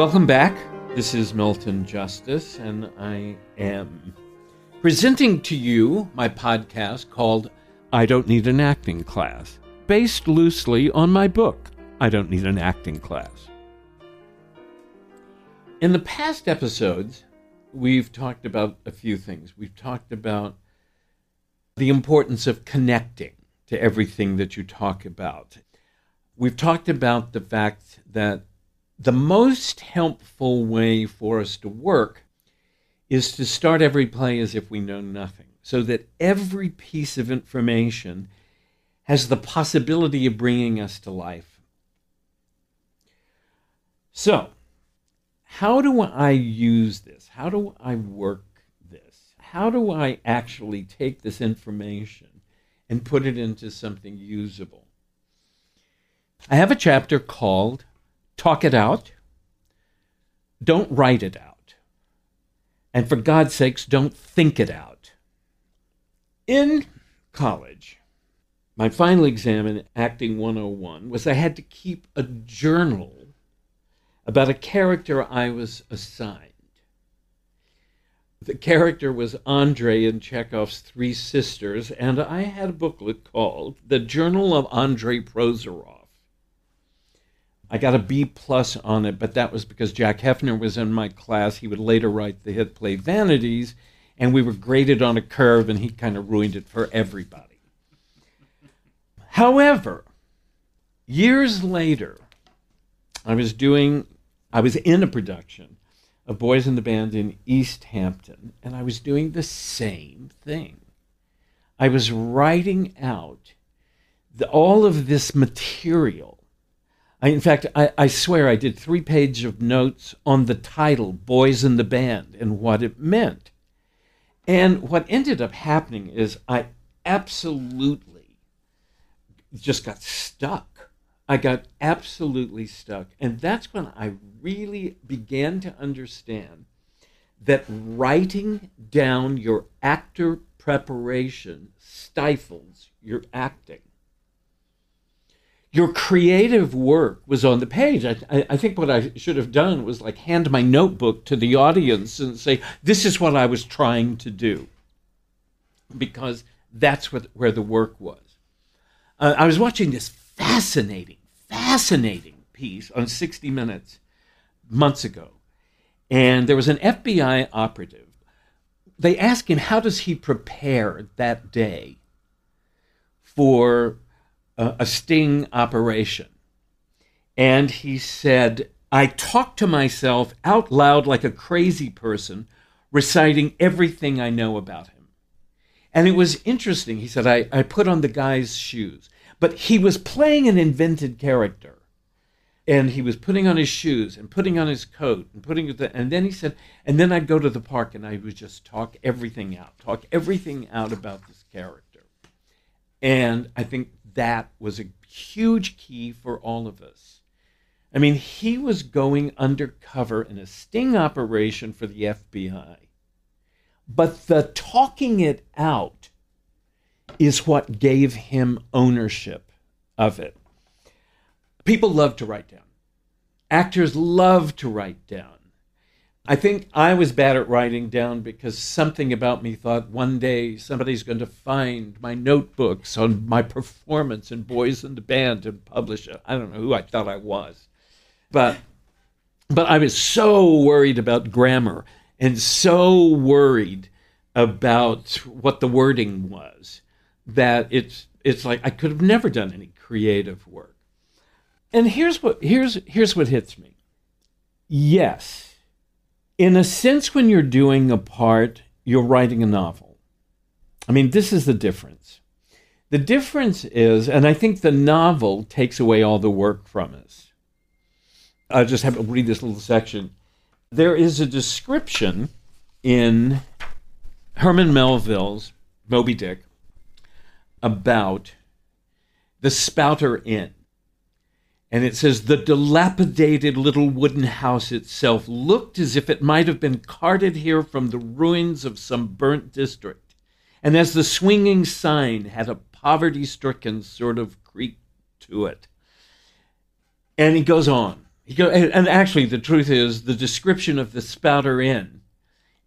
Welcome back. This is Milton Justice, and I am presenting to you my podcast called I Don't Need an Acting Class, based loosely on my book, I Don't Need an Acting Class. In the past episodes, we've talked about a few things. We've talked about the importance of connecting to everything that you talk about. We've talked about the fact that the most helpful way for us to work is to start every play as if we know nothing, so that every piece of information has the possibility of bringing us to life. So, how do I use this? How do I work this? How do I actually take this information and put it into something usable? I have a chapter called talk it out. Don't write it out. And for God's sakes, don't think it out. In college, my final exam in Acting 101 was I had to keep a journal about a character I was assigned. The character was Andre in Chekhov's Three Sisters, and I had a booklet called The Journal of Andre Prozorov. I got a B plus on it, but that was because Jack Heifner was in my class. He would later write the hit play Vanities, and we were graded on a curve, and he kind of ruined it for everybody. However, years later, I was doing, I was in a production of Boys in the Band in East Hampton, and I was doing the same thing. I was writing out the, all of this material I, in fact, I, I swear I did three pages of notes on the title, Boys in the Band, and what it meant. And what ended up happening is I absolutely just got stuck. I got absolutely stuck. And that's when I really began to understand that writing down your actor preparation stifles your acting your creative work was on the page. I, I, think what I should have done was like hand my notebook to the audience and say, "This is what I was trying to do," because that's what where the work was. Uh, I was watching this fascinating, fascinating piece on 60 Minutes months ago, and there was an FBI operative. They asked him, "How does he prepare that day for?" A sting operation. And he said, I talk to myself out loud like a crazy person, reciting everything I know about him. And it was interesting. He said, I, I put on the guy's shoes. But he was playing an invented character. And he was putting on his shoes and putting on his coat and putting it, and then he said, and then I'd go to the park and I would just talk everything out, talk everything out about this character. And I think that was a huge key for all of us. I mean, he was going undercover in a sting operation for the FBI. But the talking it out is what gave him ownership of it. People love to write down. Actors love to write down. I think I was bad at writing down because something about me thought one day somebody's going to find my notebooks on my performance in Boys in the Band and publish it. I don't know who I thought I was. But but I was so worried about grammar and so worried about what the wording was that it's it's like I could have never done any creative work. And here's what here's here's what hits me. Yes in a sense, when you're doing a part, you're writing a novel. I mean, this is the difference. The difference is, and I think the novel takes away all the work from us. I'll just have to read this little section. There is a description in Herman Melville's Moby Dick about the Spouter Inn. And it says the dilapidated little wooden house itself looked as if it might have been carted here from the ruins of some burnt district. And as the swinging sign had a poverty stricken sort of creak to it. And he goes on. He go, and, actually, the truth is, the description of the Spouter Inn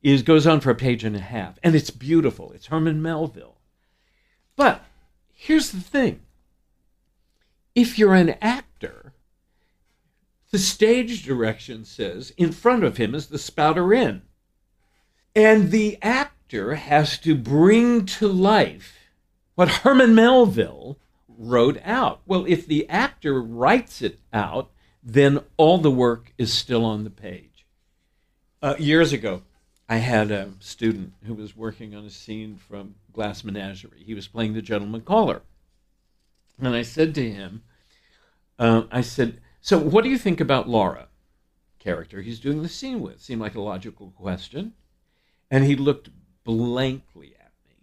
is goes on for a page and a half, and it's beautiful. It's Herman Melville. But here's the thing: if you're an actor, the stage direction says in front of him is the Spouter Inn. and the actor has to bring to life what Herman Melville wrote out. Well, if the actor writes it out, then all the work is still on the page. Uh, years ago, I had a student who was working on a scene from Glass Menagerie. He was playing the gentleman caller. And I said to him, uh, I said, So what do you think about Laura, character he's doing the scene with? Seemed like a logical question. And he looked blankly at me.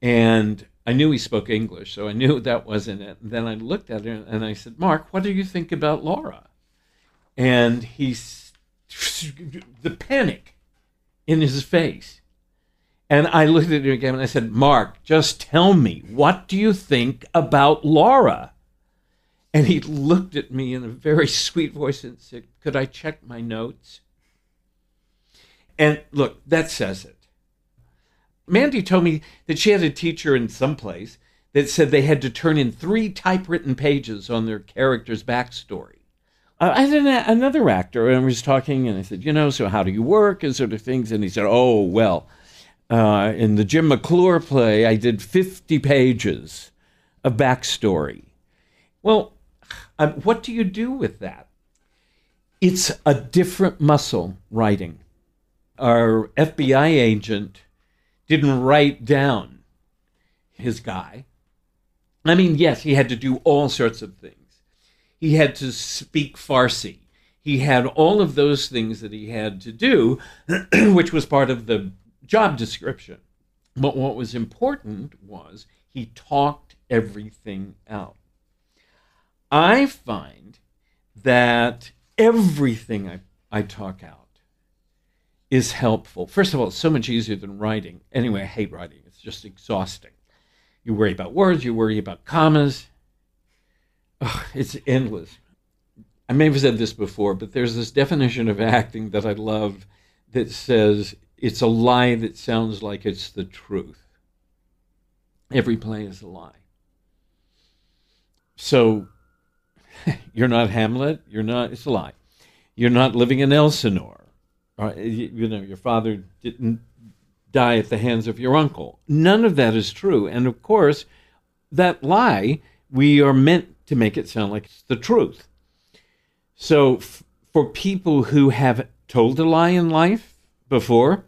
And I knew he spoke English, so I knew that wasn't it. And then I looked at him and I said, Mark, what do you think about Laura? And he's the panic in his face. And I looked at him again and I said, Mark, just tell me, what do you think about Laura? And he looked at me in a very sweet voice and said, Could I check my notes? And look, that says it. Mandy told me that she had a teacher in some place that said they had to turn in three typewritten pages on their character's backstory. Uh, I had an, another actor, and I was talking, and I said, you know, so how do you work and sort of things? And he said, oh, well, uh, in the Jim McLure play, I did 50 pages of backstory. Well, um, what do you do with that? It's a different muscle writing. Our FBI agent didn't write down his guy. I mean, yes, he had to do all sorts of things. He had to speak Farsi. He had all of those things that he had to do, which was part of the job description. But what was important was he talked everything out. I find that everything I, I talk out is helpful. First of all, it's so much easier than writing. Anyway, I hate writing, it's just exhausting. You worry about words, you worry about commas. It's endless. I may have said this before, but there's this definition of acting that I love that says it's a lie that sounds like it's the truth. Every play is a lie. So you're not Hamlet, you're not, it's a lie. You're not living in Elsinore uh, you know, your father didn't die at the hands of your uncle. None of that is true. And of course, that lie, we are meant to make it sound like it's the truth. So, f- for people who have told a lie in life before,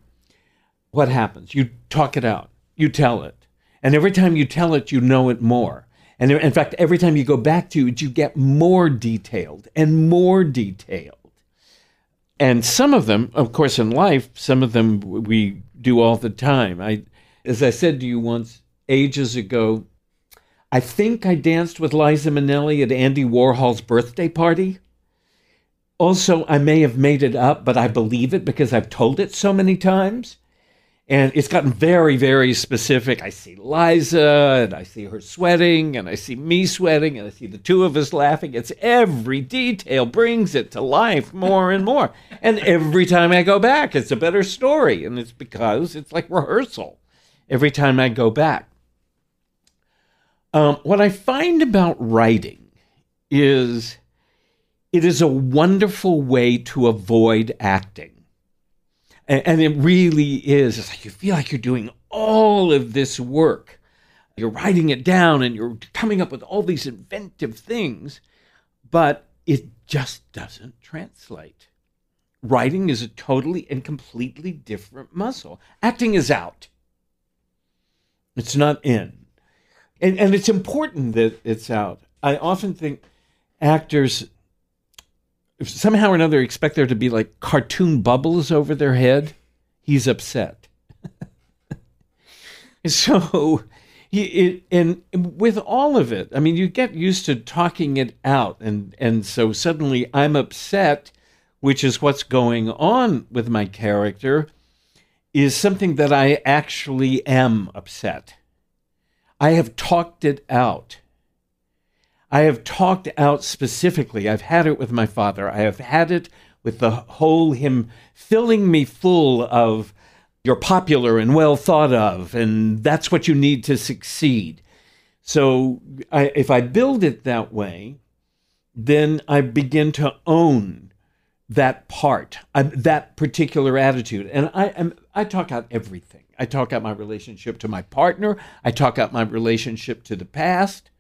what happens? You talk it out, you tell it. And every time you tell it, you know it more. And in fact, every time you go back to it, you get more detailed and more detailed and some of them, of course, in life, some of them we do all the time. I, as I said to you once ages ago, I think I danced with Liza Minnelli at Andy Warhol's birthday party. Also, I may have made it up, but I believe it because I've told it so many times. And it's gotten very, very specific. I see Liza and I see her sweating and I see me sweating and I see the two of us laughing. It's every detail brings it to life more and more. and every time I go back, it's a better story. And it's because it's like rehearsal every time I go back. Um, what I find about writing is it is a wonderful way to avoid acting and, and it really is. It's like you feel like you're doing all of this work. You're writing it down and you're coming up with all these inventive things, but it just doesn't translate. Writing is a totally and completely different muscle. Acting is out, it's not in. And, and it's important that it's out. I often think actors somehow or another expect there to be like cartoon bubbles over their head, he's upset. so, he, it, and with all of it, I mean, you get used to talking it out, and and so suddenly I'm upset, which is what's going on with my character, is something that I actually am upset. I have talked it out. I have talked out specifically. I've had it with my father. I have had it with the whole him filling me full of you're popular and well thought of, and that's what you need to succeed. So I, if I build it that way, then I begin to own that part, uh, that particular attitude. And I am, I talk out everything. I talk out my relationship to my partner. I talk out my relationship to the past.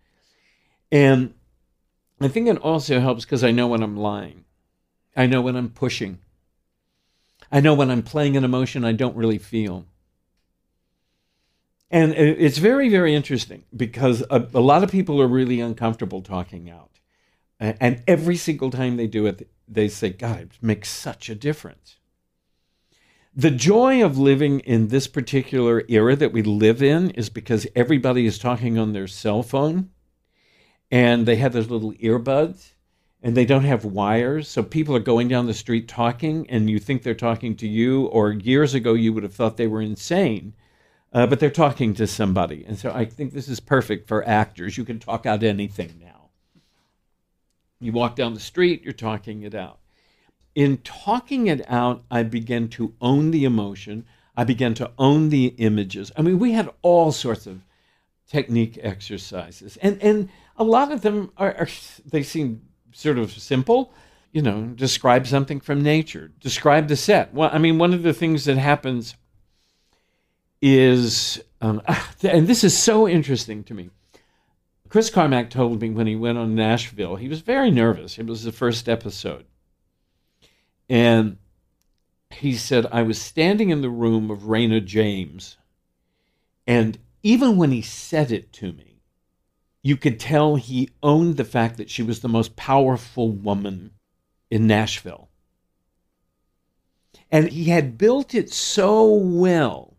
And I think it also helps because I know when I'm lying. I know when I'm pushing. I know when I'm playing an emotion I don't really feel. And it's very, very interesting because a, a lot of people are really uncomfortable talking out. And every single time they do it, they say, God, it makes such a difference. The joy of living in this particular era that we live in is because everybody is talking on their cell phone and they have those little earbuds and they don't have wires. So people are going down the street talking and you think they're talking to you, or years ago you would have thought they were insane. Uh, but they're talking to somebody. And so I think this is perfect for actors. You can talk out anything now. You walk down the street, you're talking it out. In talking it out, I began to own the emotion. I began to own the images. I mean, we had all sorts of technique exercises, and and a lot of them are, are they seem sort of simple. You know, describe something from nature. Describe the set. Well, I mean, one of the things that happens is, um, and this is so interesting to me. Chris Carmack told me when he went on Nashville, he was very nervous. It was the first episode. And he said, I was standing in the room of Rayna Jaymes. And even when he said it to me, you could tell he owned the fact that she was the most powerful woman in Nashville. And he had built it so well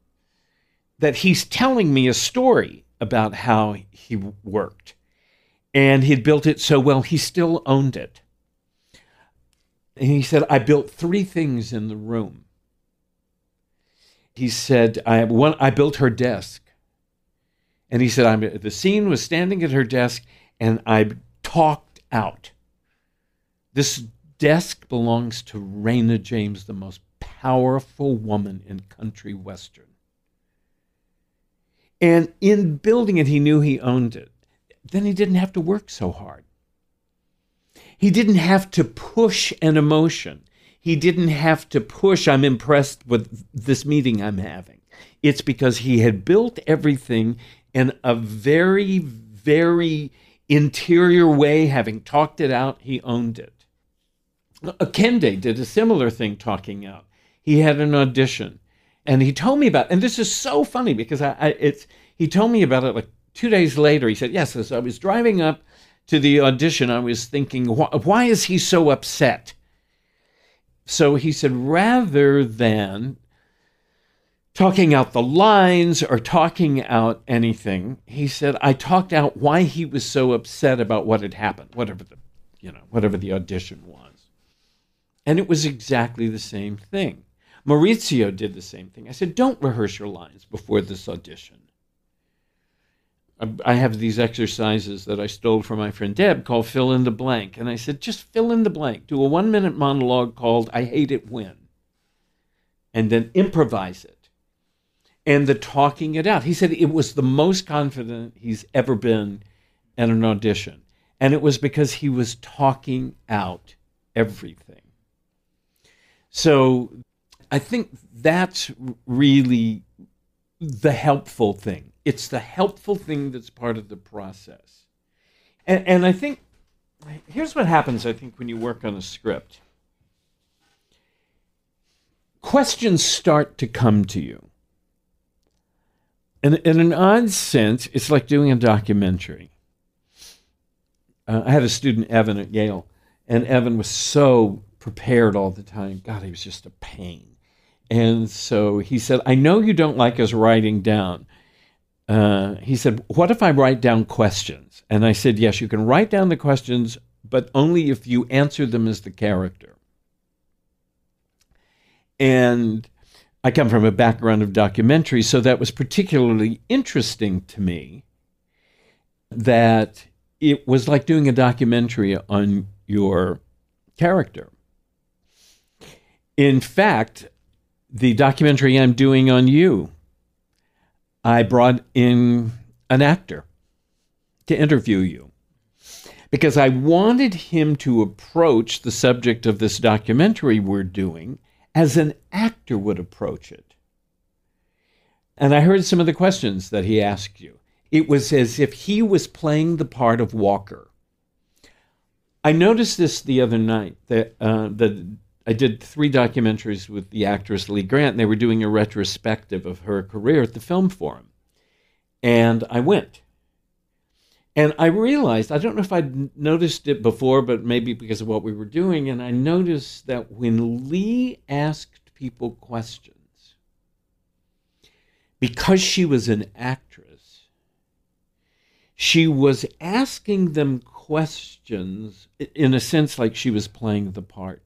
that he's telling me a story about how he worked. And he had built it so well, he still owned it. And he said, I built three things in the room. He said, I, one, I built her desk. And he said, I'm, the scene was standing at her desk, and I talked out. This desk belongs to Rayna Jaymes, the most powerful woman in country western. And in building it, he knew he owned it. Then he didn't have to work so hard. He didn't have to push an emotion. He didn't have to push, I'm impressed with this meeting I'm having. It's because he had built everything in a very, very interior way, having talked it out, he owned it. Kende did a similar thing talking out. He had an audition and he told me about and this is so funny because I, I, it's he told me about it like two days later he said yes as i was driving up to the audition i was thinking why, why is he so upset so he said rather than talking out the lines or talking out anything he said i talked out why he was so upset about what had happened whatever the you know whatever the audition was and it was exactly the same thing Maurizio did the same thing. I said, don't rehearse your lines before this audition. I have these exercises that I stole from my friend Deb called Fill in the Blank. And I said, just fill in the blank. Do a one minute monologue called I Hate It When. And then improvise it. And the talking it out. He said it was the most confident he's ever been at an audition. And it was because he was talking out everything. So I think that's really the helpful thing. It's the helpful thing that's part of the process. And, and I think here's what happens, I think, when you work on a script questions start to come to you. And in an odd sense, it's like doing a documentary. Uh, I had a student, Evan, at Yale, and Evan was so prepared all the time. God, he was just a pain. And so he said, I know you don't like us writing down. Uh, he said, What if I write down questions? And I said, Yes, you can write down the questions, but only if you answer them as the character. And I come from a background of documentary, so that was particularly interesting to me that it was like doing a documentary on your character. In fact, the documentary I'm doing on you, I brought in an actor to interview you because I wanted him to approach the subject of this documentary we're doing as an actor would approach it. And I heard some of the questions that he asked you. It was as if he was playing the part of Walker. I noticed this the other night that uh, I did three documentaries with the actress Lee Grant, and they were doing a retrospective of her career at the Film Forum. And I went. And I realized, I don't know if I'd noticed it before, but maybe because of what we were doing, and I noticed that when Lee asked people questions, because she was an actress, she was asking them questions in a sense like she was playing the part.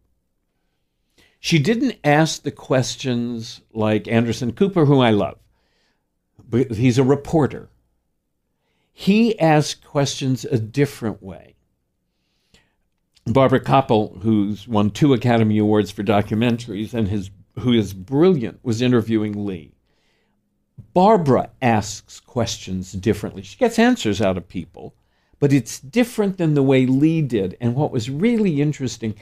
She didn't ask the questions like Anderson Cooper, who I love, but he's a reporter. He asked questions a different way. Barbara Kopple, who's won two Academy Awards for documentaries and his, who is brilliant, was interviewing Lee. Barbara asks questions differently. She gets answers out of people, but it's different than the way Lee did. And what was really interesting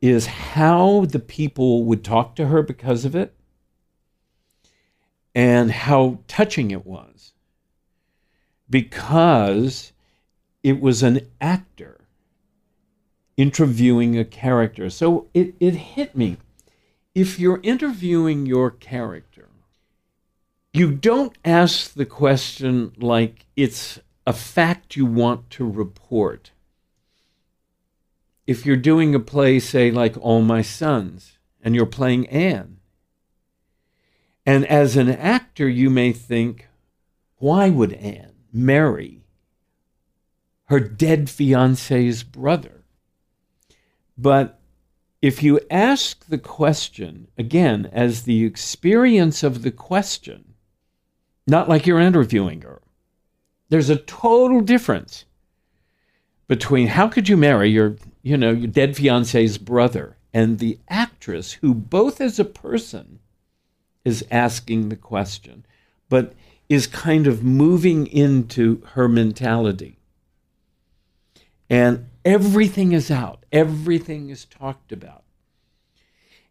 is how the people would talk to her because of it and how touching it was because it was an actor interviewing a character. So it, it hit me. If you're interviewing your character, you don't ask the question like it's a fact you want to report if you're doing a play, say, like All My Sons, and you're playing Anne, and as an actor, you may think, why would Anne marry her dead fiance's brother? But if you ask the question, again, as the experience of the question, not like you're interviewing her, there's a total difference between how could you marry your you know, your dead fiance's brother and the actress, who both as a person is asking the question, but is kind of moving into her mentality. And everything is out, everything is talked about.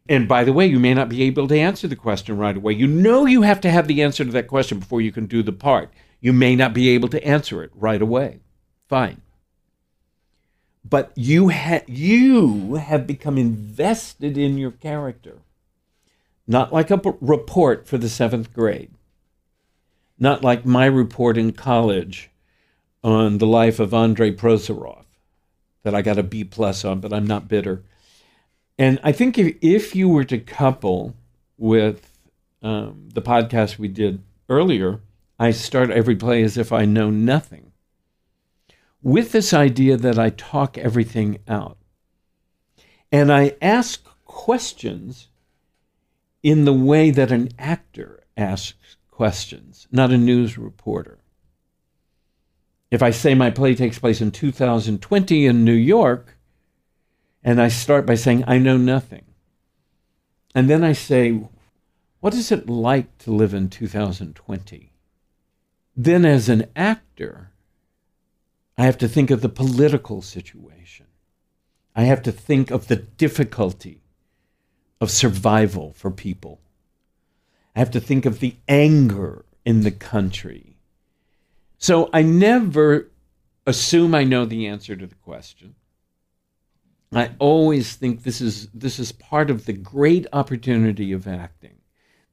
And by the way, you may not be able to answer the question right away. You know you have to have the answer to that question before you can do the part. You may not be able to answer it right away. Fine but you ha- you have become invested in your character not like a b- report for the seventh grade not like my report in college on the life of andrei prozorov that i got a b plus on but i'm not bitter and i think if, if you were to couple with um, the podcast we did earlier i start every play as if i know nothing with this idea that I talk everything out. And I ask questions in the way that an actor asks questions, not a news reporter. If I say my play takes place in 2020 in New York, and I start by saying, I know nothing. And then I say, what is it like to live in 2020? Then, as an actor, I have to think of the political situation. I have to think of the difficulty of survival for people. I have to think of the anger in the country. So I never assume I know the answer to the question. I always think this is this is part of the great opportunity of acting.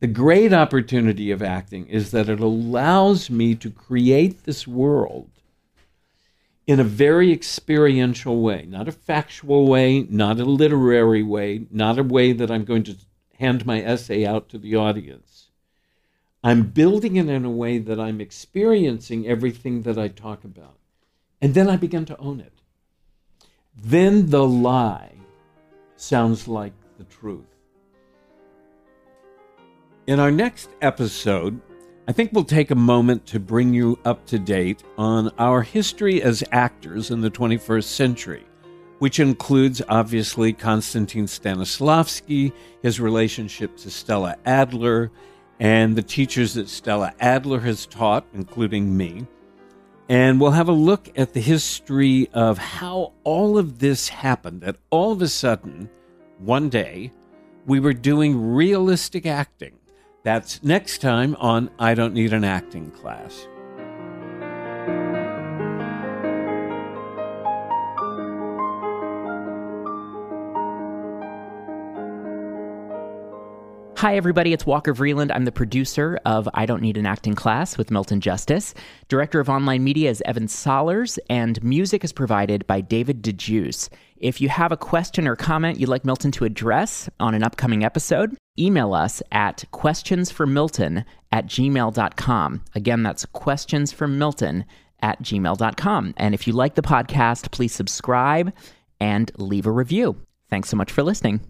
The great opportunity of acting is that it allows me to create this world in a very experiential way, not a factual way, not a literary way, not a way that I'm going to hand my essay out to the audience. I'm building it in a way that I'm experiencing everything that I talk about. And then I begin to own it. Then the lie sounds like the truth. In our next episode, I think we'll take a moment to bring you up to date on our history as actors in the 21st century, which includes obviously Konstantin Stanislavski, his relationship to Stella Adler, and the teachers that Stella Adler has taught, including me. And we'll have a look at the history of how all of this happened. That all of a sudden, one day, we were doing realistic acting. That's next time on I Don't Need an Acting Class. Hi, everybody. It's Walker Vreeland. I'm the producer of I Don't Need an Acting Class with Milton Justice. Director of online media is Evan Solers, and music is provided by David DeJuice. If you have a question or comment you'd like Milton to address on an upcoming episode, email us at questionsformilton at gmail.com. Again, that's questionsformilton at gmail.com. And if you like the podcast, please subscribe and leave a review. Thanks so much for listening.